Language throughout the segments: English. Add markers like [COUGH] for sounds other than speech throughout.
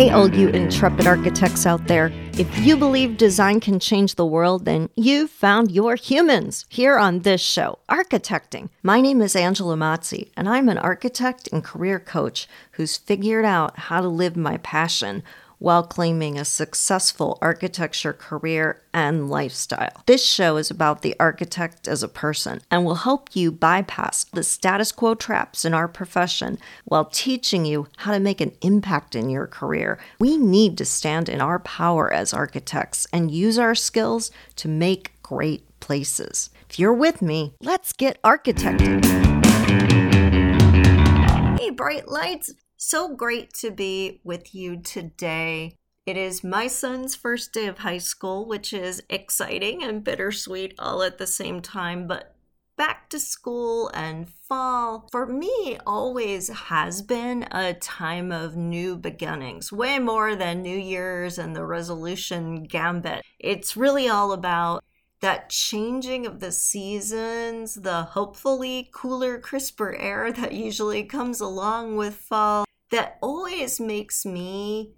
Hey, all you intrepid architects out there, if you believe design can change the world, then you've found your humans here on this show, Architecting. My name is Angela Mazzi, and I'm an architect and career coach who's figured out how to live my passion while claiming a successful architecture career and lifestyle. This show is about the architect as a person and will help you bypass the status quo traps in our profession while teaching you how to make an impact in your career. We need to stand in our power as architects and use our skills to make great places. If you're with me, let's get architecting. Hey, bright lights. So great to be with you today. It is my son's first day of high school, which is exciting and bittersweet all at the same time, but back to school and fall for me always has been a time of new beginnings way more than new year's and the resolution gambit it's really all about that changing of the seasons the hopefully cooler crisper air [LAUGHS] that usually comes along with fall that always makes me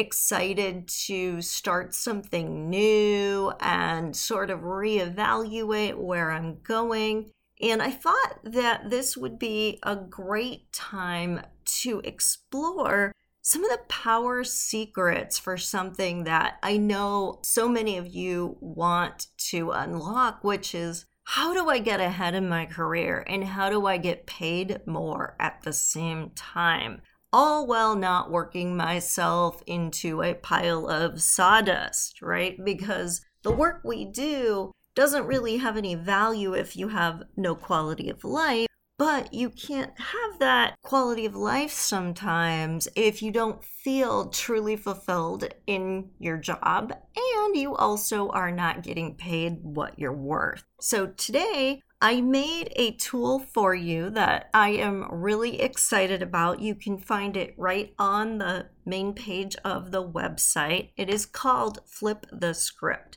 excited to start something new and sort of reevaluate where I'm going. And I thought that this would be a great time to explore some of the power secrets for something that I know so many of you want to unlock, which is how do I get ahead in my career and how do I get paid more at the same time? all while not working myself into a pile of sawdust, right? Because the work we do doesn't really have any value if you have no quality of life. But you can't have that quality of life sometimes if you don't feel truly fulfilled in your job and you also are not getting paid what you're worth. So today, I made a tool for you that I am really excited about. You can find it right on the main page of the website. It is called Flip the Script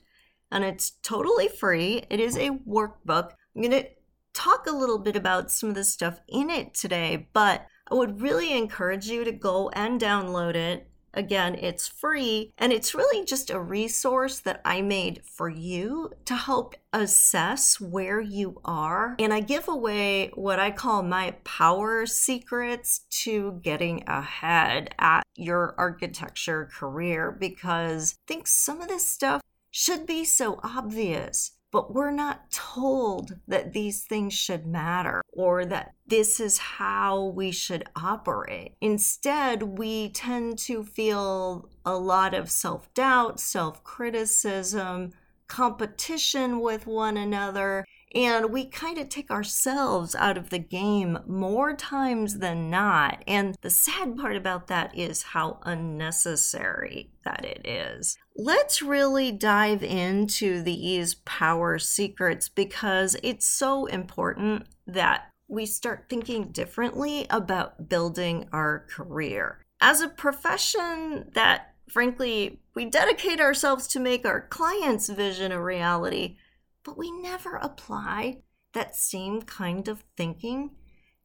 and it's totally free. It is a workbook. I'm going to talk a little bit about some of the stuff in it today, but I would really encourage you to go and download it Again, it's free and it's really just a resource that I made for you to help assess where you are. And I give away what I call my power secrets to getting ahead at your architecture career because I think some of this stuff should be so obvious but we're not told that these things should matter or that this is how we should operate. Instead, we tend to feel a lot of self doubt, self criticism, competition with one another, and we kind of take ourselves out of the game more times than not. And the sad part about that is how unnecessary that it is. Let's really dive into these power secrets because it's so important that we start thinking differently about building our career. As a profession that, frankly, we dedicate ourselves to make our clients' vision a reality, but we never apply that same kind of thinking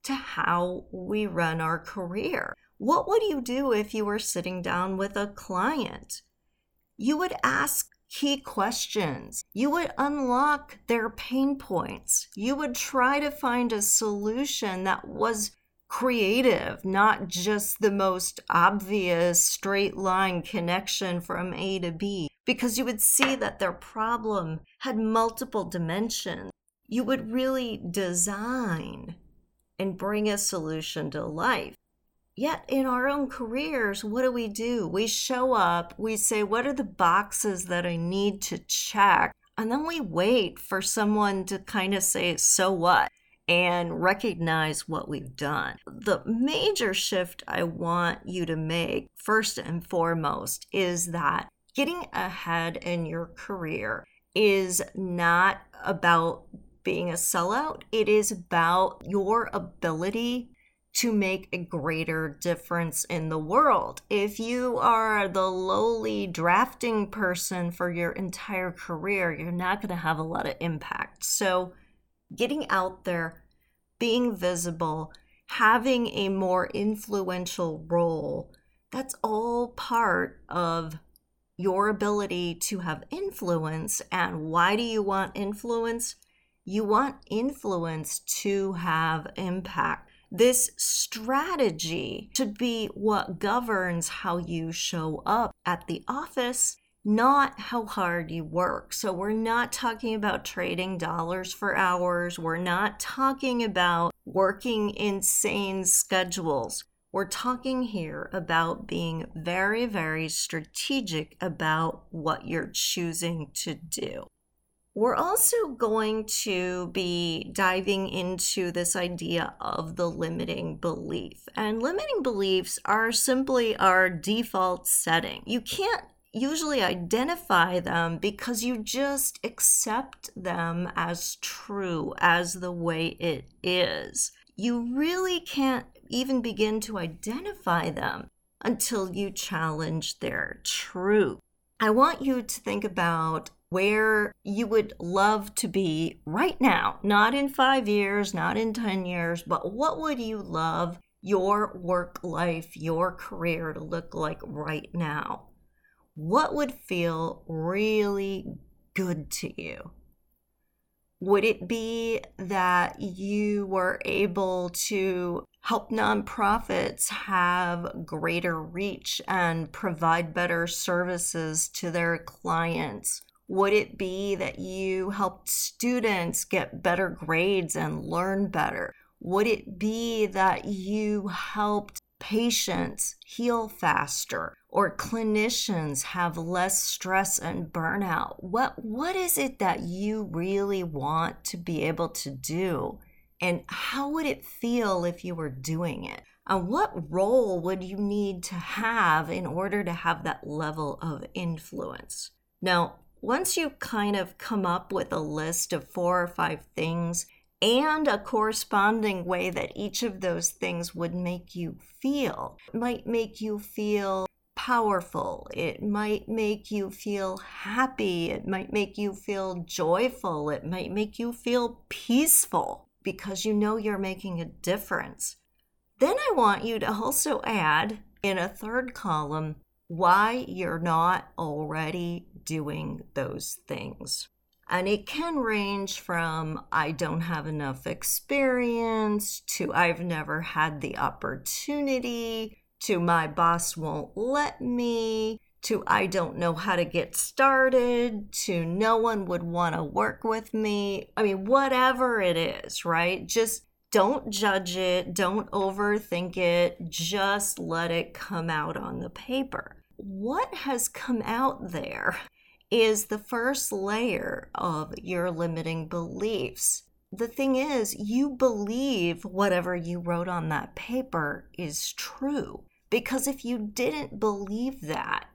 to how we run our career. What would you do if you were sitting down with a client? You would ask key questions. You would unlock their pain points. You would try to find a solution that was creative, not just the most obvious straight line connection from A to B because you would see that their problem had multiple dimensions. You would really design and bring a solution to life. Yet in our own careers, what do we do? We show up, we say, What are the boxes that I need to check? And then we wait for someone to kind of say, So what? And recognize what we've done. The major shift I want you to make, first and foremost, is that getting ahead in your career is not about being a sellout, it is about your ability to make a greater difference in the world. If you are the lowly drafting person for your entire career, you're not going to have a lot of impact. So, getting out there, being visible, having a more influential role That's all part of your ability to have influence. And why do you want influence? You want influence to have impact. This strategy should be what governs how you show up at the office, not how hard you work. So, we're not talking about trading dollars for hours. We're not talking about working insane schedules. We're talking here about being very, very strategic about what you're choosing to do. We're also going to be diving into this idea of the limiting belief. And limiting beliefs are simply our default setting. You can't usually identify them because you just accept them as true, as the way it is. You really can't even begin to identify them until you challenge their truth. I want you to think about where you would love to be right now, not in five years, not in 10 years, but what would you love your work life, your career to look like right now? What would feel really good to you? Would it be that you were able to help nonprofits have greater reach and provide better services to their clients? Would it be that you helped students get better grades and learn better? Would it be that you helped patients heal faster or clinicians have less stress and burnout? What what is it that you really want to be able to do and how would it feel if you were doing it? And what role would you need to have in order to have that level of influence? Now, once you kind of come up with a list of four or five things and a corresponding way that each of those things would make you feel, it might make you feel powerful. It might make you feel happy. It might make you feel joyful. It might make you feel peaceful because you know you're making a difference. Then I want you to also add in a third column why you're not already doing those things. And it can range from I don't have enough experience to I've never had the opportunity to my boss won't let me to I don't know how to get started, to no one would want to work with me. I mean, whatever it is, right? Just don't judge it, don't overthink it, just let it come out on the paper. What has come out there is the first layer of your limiting beliefs. The thing is, you believe whatever you wrote on that paper is true. Because if you didn't believe that,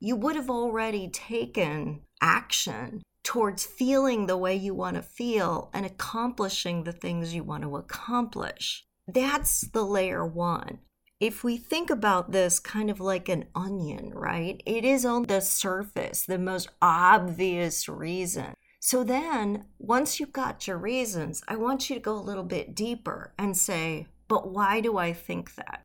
you would have already taken action towards feeling the way you want to feel and accomplishing the things you want to accomplish. That's the layer one. If we think about this kind of like an onion, right? It is on the surface, the most obvious reason. So then, once you've got your reasons, I want you to go a little bit deeper and say, but why do I think that?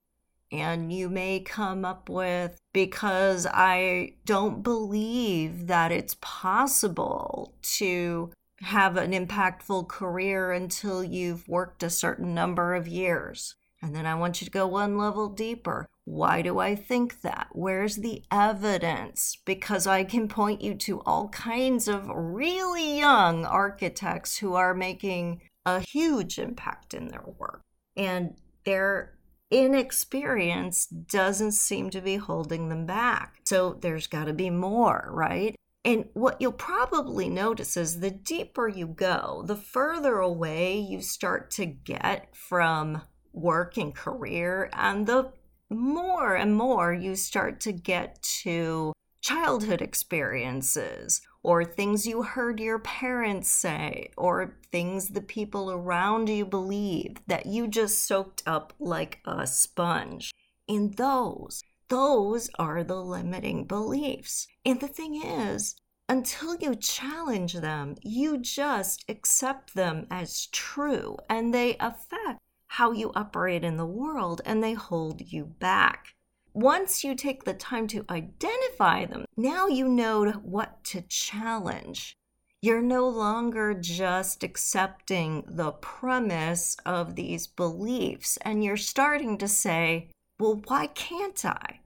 And you may come up with, because I don't believe that it's possible to have an impactful career until you've worked a certain number of years. And then I want you to go one level deeper. Why do I think that? Where's the evidence? Because I can point you to all kinds of really young architects who are making a huge impact in their work. And they're inexperience doesn't seem to be holding them back. So there's got to be more, right? And what you'll probably notice is the deeper you go, the further away you start to get from work and career, and the more and more you start to get to childhood experiences or things you heard your parents say, or things the people around you believe that you just soaked up like a sponge. And those, those are the limiting beliefs. And the thing is, until you challenge them, you just accept them as true and they affect how you operate in the world and they hold you back. once you take the time to identify them, now you know what to challenge. You're no longer just accepting the premise of these beliefs, and you're starting to say, well, why can't I?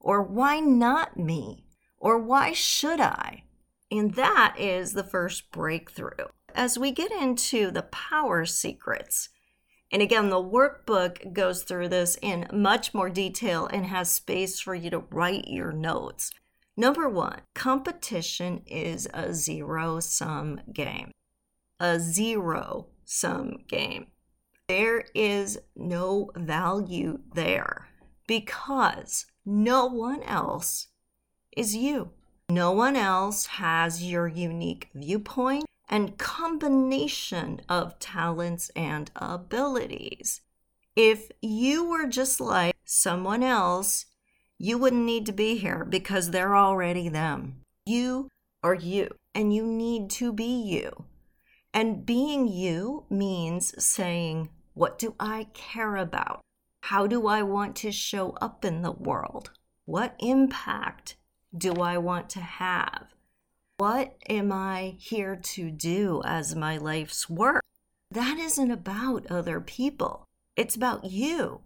Or why not me? Or why should I? And that is the first breakthrough. As we get into the power secrets, and again, the workbook goes through this in much more detail and has space for you to write your notes. Number one, competition is a zero sum game. A zero sum game. There is no value there because no one else is you. No one else has your unique viewpoint and combination of talents and abilities. If you were just like someone else, you wouldn't need to be here because they're already them. You are you, and you need to be you. And being you means saying, What do I care about? How do I want to show up in the world? What impact do I want to have? What am I here to do as my life's work? That isn't about other people. It's about you.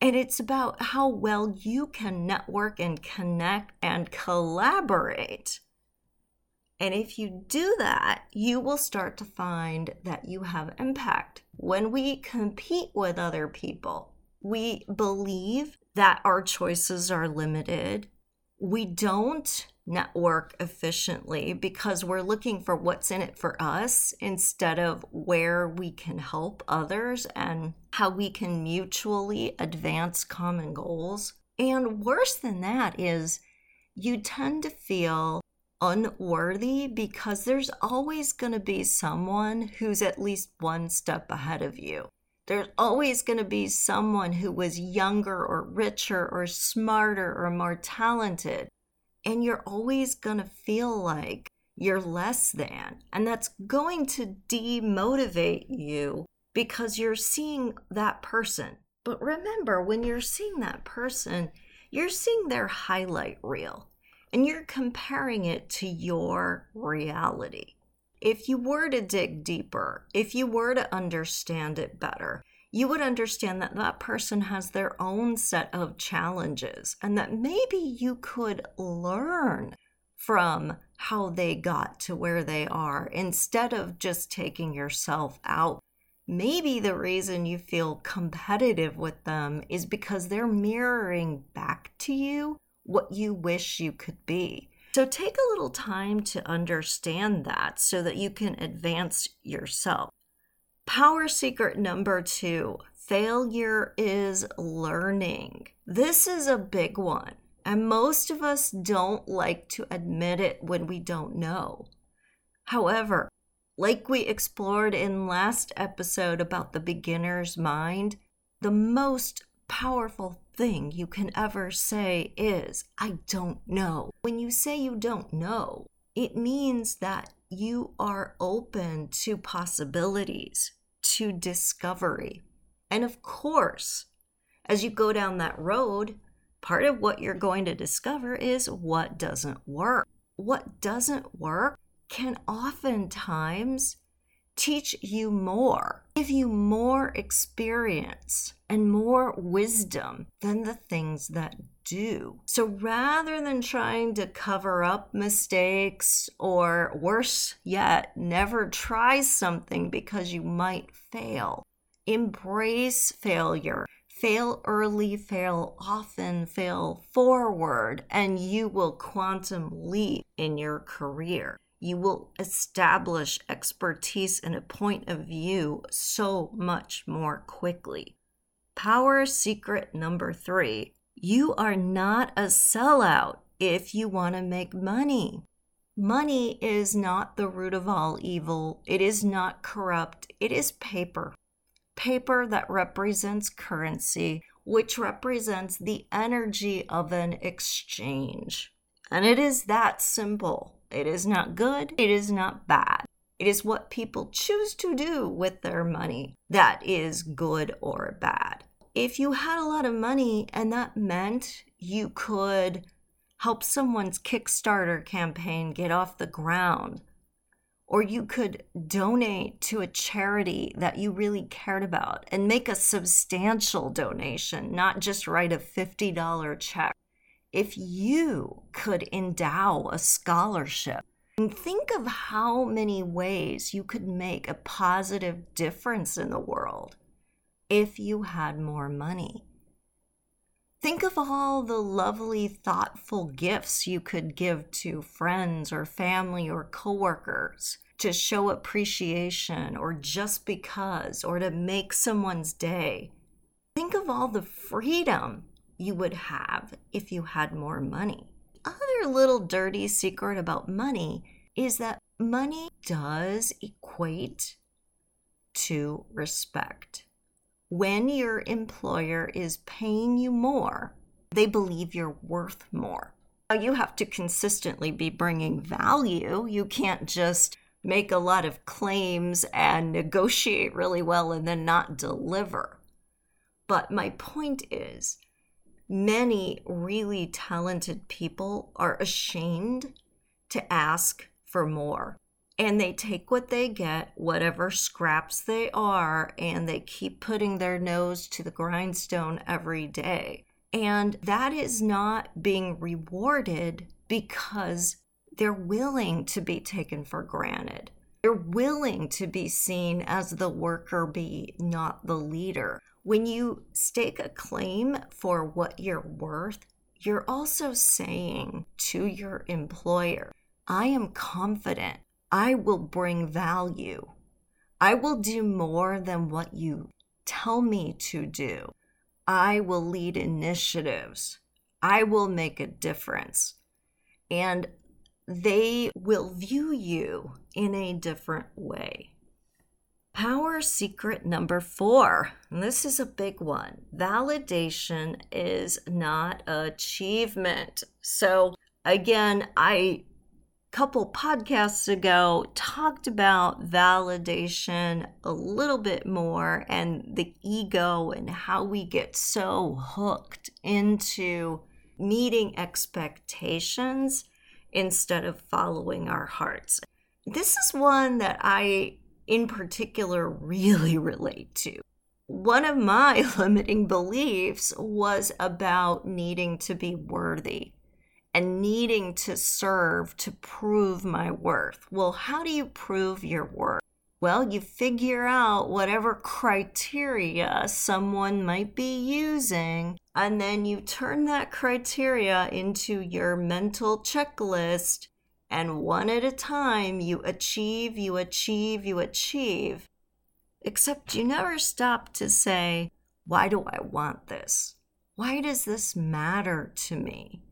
And it's about how well you can network and connect and collaborate. And if you do that, you will start to find that you have impact. When we compete with other people, we believe that our choices are limited. We don't network efficiently because we're looking for what's in it for us instead of where we can help others and how we can mutually advance common goals. And worse than that is you tend to feel unworthy because there's always going to be someone who's at least one step ahead of you. There's always going to be someone who was younger or richer or smarter or more talented and you're always going to feel like you're less than. And that's going to demotivate you because you're seeing that person. But remember, when you're seeing that person, you're seeing their highlight reel and you're comparing it to your reality. If you were to dig deeper, if you were to understand it better, you would understand that that person has their own set of challenges and that maybe you could learn from how they got to where they are instead of just taking yourself out. Maybe the reason you feel competitive with them is because they're mirroring back to you what you wish you could be. So take a little time to understand that so that you can advance yourself. Power secret number two failure is learning. This is a big one, and most of us don't like to admit it when we don't know. However, like we explored in last episode about the beginner's mind, the most powerful thing you can ever say is, I don't know. When you say you don't know, it means that you are open to possibilities, to discovery. And of course, as you go down that road, part of what you're going to discover is what doesn't work. What doesn't work can oftentimes teach you more, give you more experience and more wisdom than the things that do. So rather than trying to cover up mistakes or worse yet, never try something because you might fail, embrace failure. Fail early, fail often, fail forward, and you will quantum leap in your career you will establish expertise and a point of view so much more quickly. Power secret number three you are not a sellout if you want to make money. Money is not the root of all evil, it is not corrupt, it is paper. Paper that represents currency, which represents the energy of an exchange. And it is that simple. It is not good, it is not bad. It is what people choose to do with their money that is good or bad. if you had a lot of money and that meant you could help someone's Kickstarter campaign get off the ground, or you could donate to a charity that you really cared about and make a substantial donation, not just write a $50 check. If you could endow a scholarship, and think of how many ways you could make a positive difference in the world if you had more money. Think of all the lovely, thoughtful gifts you could give to friends or family or coworkers to show appreciation or just because or to make someone's day. Think of all the freedom you would have if you had more money. Other little dirty secret about money is that money does equate to respect. When your employer is paying you more, they believe you're worth more. Now, you have to consistently be bringing value. You can't just make a lot of claims and negotiate really well and then not deliver. But my point is, many really talented people are ashamed to ask for more. And they take what they get, whatever scraps they are, and they keep putting their nose to the grindstone every day. And that is not being rewarded because they're willing to be taken for granted. They're willing to be seen as the worker bee, not the leader. When you stake a claim for what you're worth, you're also saying to your employer, I am confident I will bring value. I will do more than what you tell me to do. I will lead initiatives. I will make a difference. And they will view you in a different way. Power secret number four, and this is a big one validation is not achievement. So, again, I couple podcasts ago talked about validation a little bit more and the ego and how we get so hooked into meeting expectations instead of following our hearts. This is one that I, in particular, really [LAUGHS] relate to. One of my [LAUGHS] limiting beliefs was about needing to be worthy and needing to serve to prove my worth. Well, how do you prove your worth? Well, you figure out whatever criteria someone might be using, and then you turn that criteria into your mental checklist. And one at a time, you achieve, you achieve, you achieve. Except you never stop to say, Why do I want this? Why does this matter to me?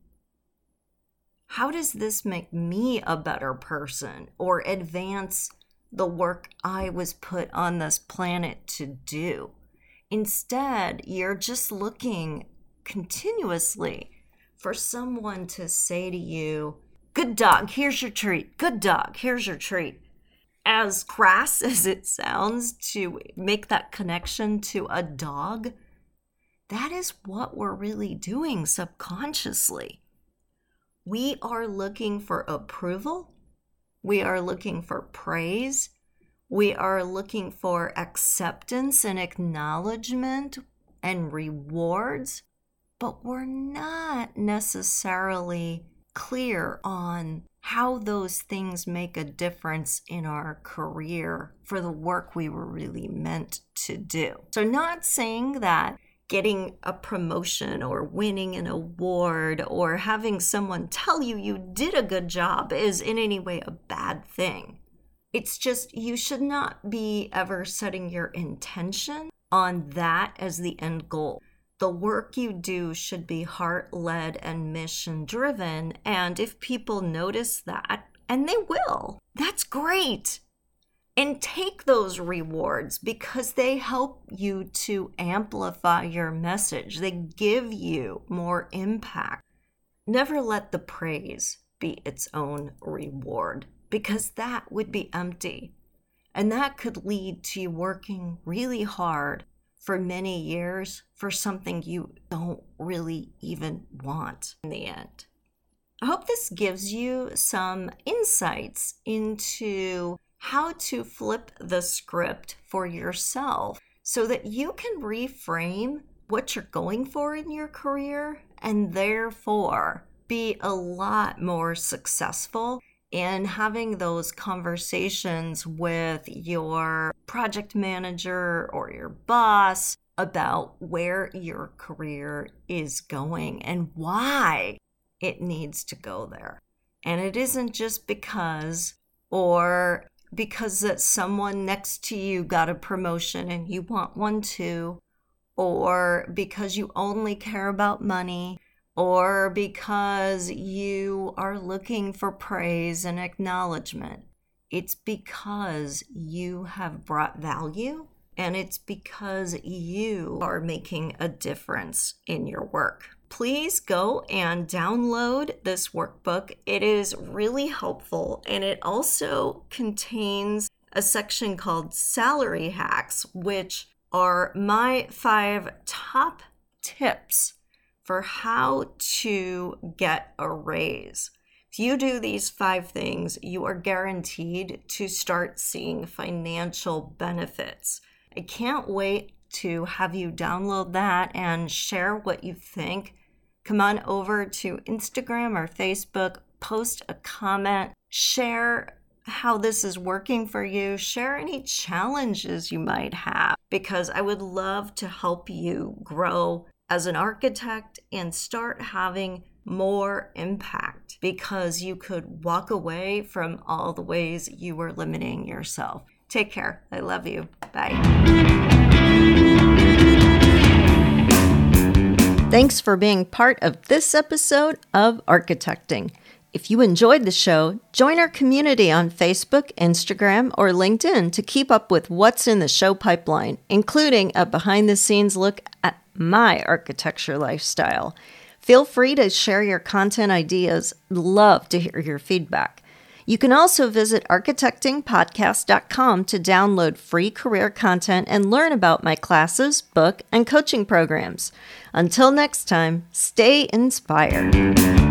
How does this make me a better person or advance the work I was put on this planet to do. Instead, you're just looking continuously for someone to say to you, Good dog, here's your treat. Good dog, here's your treat. As crass [LAUGHS] as it sounds to make that connection to a dog, that is what we're really doing subconsciously. We are looking for approval we are looking for praise. We are looking for acceptance and acknowledgement and rewards, but we're not necessarily clear on how those things make a difference in our career for the work we were really meant to do. So, not saying that getting a promotion or winning an award or having someone tell you you did a good job is in any way a bad thing. It's just you should not be ever setting your intention on that as the end goal. The work you do should be heart led and mission driven. And if people notice that, and they will, that's great and take those rewards because they help you to amplify your message. They give you more impact. Never let the praise be its own reward because that would be empty. And that could lead to you working really hard for many years for something you don't really even want in the end. I hope this gives you some insights into how to flip the script for yourself so that you can reframe what you're going for in your career and therefore be a lot more successful in having those conversations with your project manager or your boss about where your career is going and why it needs to go there. And it isn't just because or because that someone next to you got a promotion and you want one too, or because you only care about money, or because you are looking for praise and acknowledgement. It's because you have brought value and it's because you are making a difference in your work please go and download this workbook. It is really helpful and it also contains a section called Salary Hacks, which are my five top tips for how to get a raise. If you do these five things, you are guaranteed to start seeing financial benefits. I can't wait to have you download that and share what you think come on over to Instagram or Facebook, post a comment, share how this is working for you, share any challenges you might have, because I would love to help you grow as an architect and start having more impact because you could walk away from all the ways you were limiting yourself. Take care. I love you. Bye. Thanks for being part of this episode of Architecting. If you enjoyed the show, join our community on Facebook, Instagram, or LinkedIn to keep up with what's in the show pipeline, including a behind the scenes look at my architecture lifestyle. Feel free to share your content ideas. Love to hear your feedback. You can also visit architectingpodcast.com to download free career content and learn about my classes, book, and coaching programs. Until next time, stay inspired.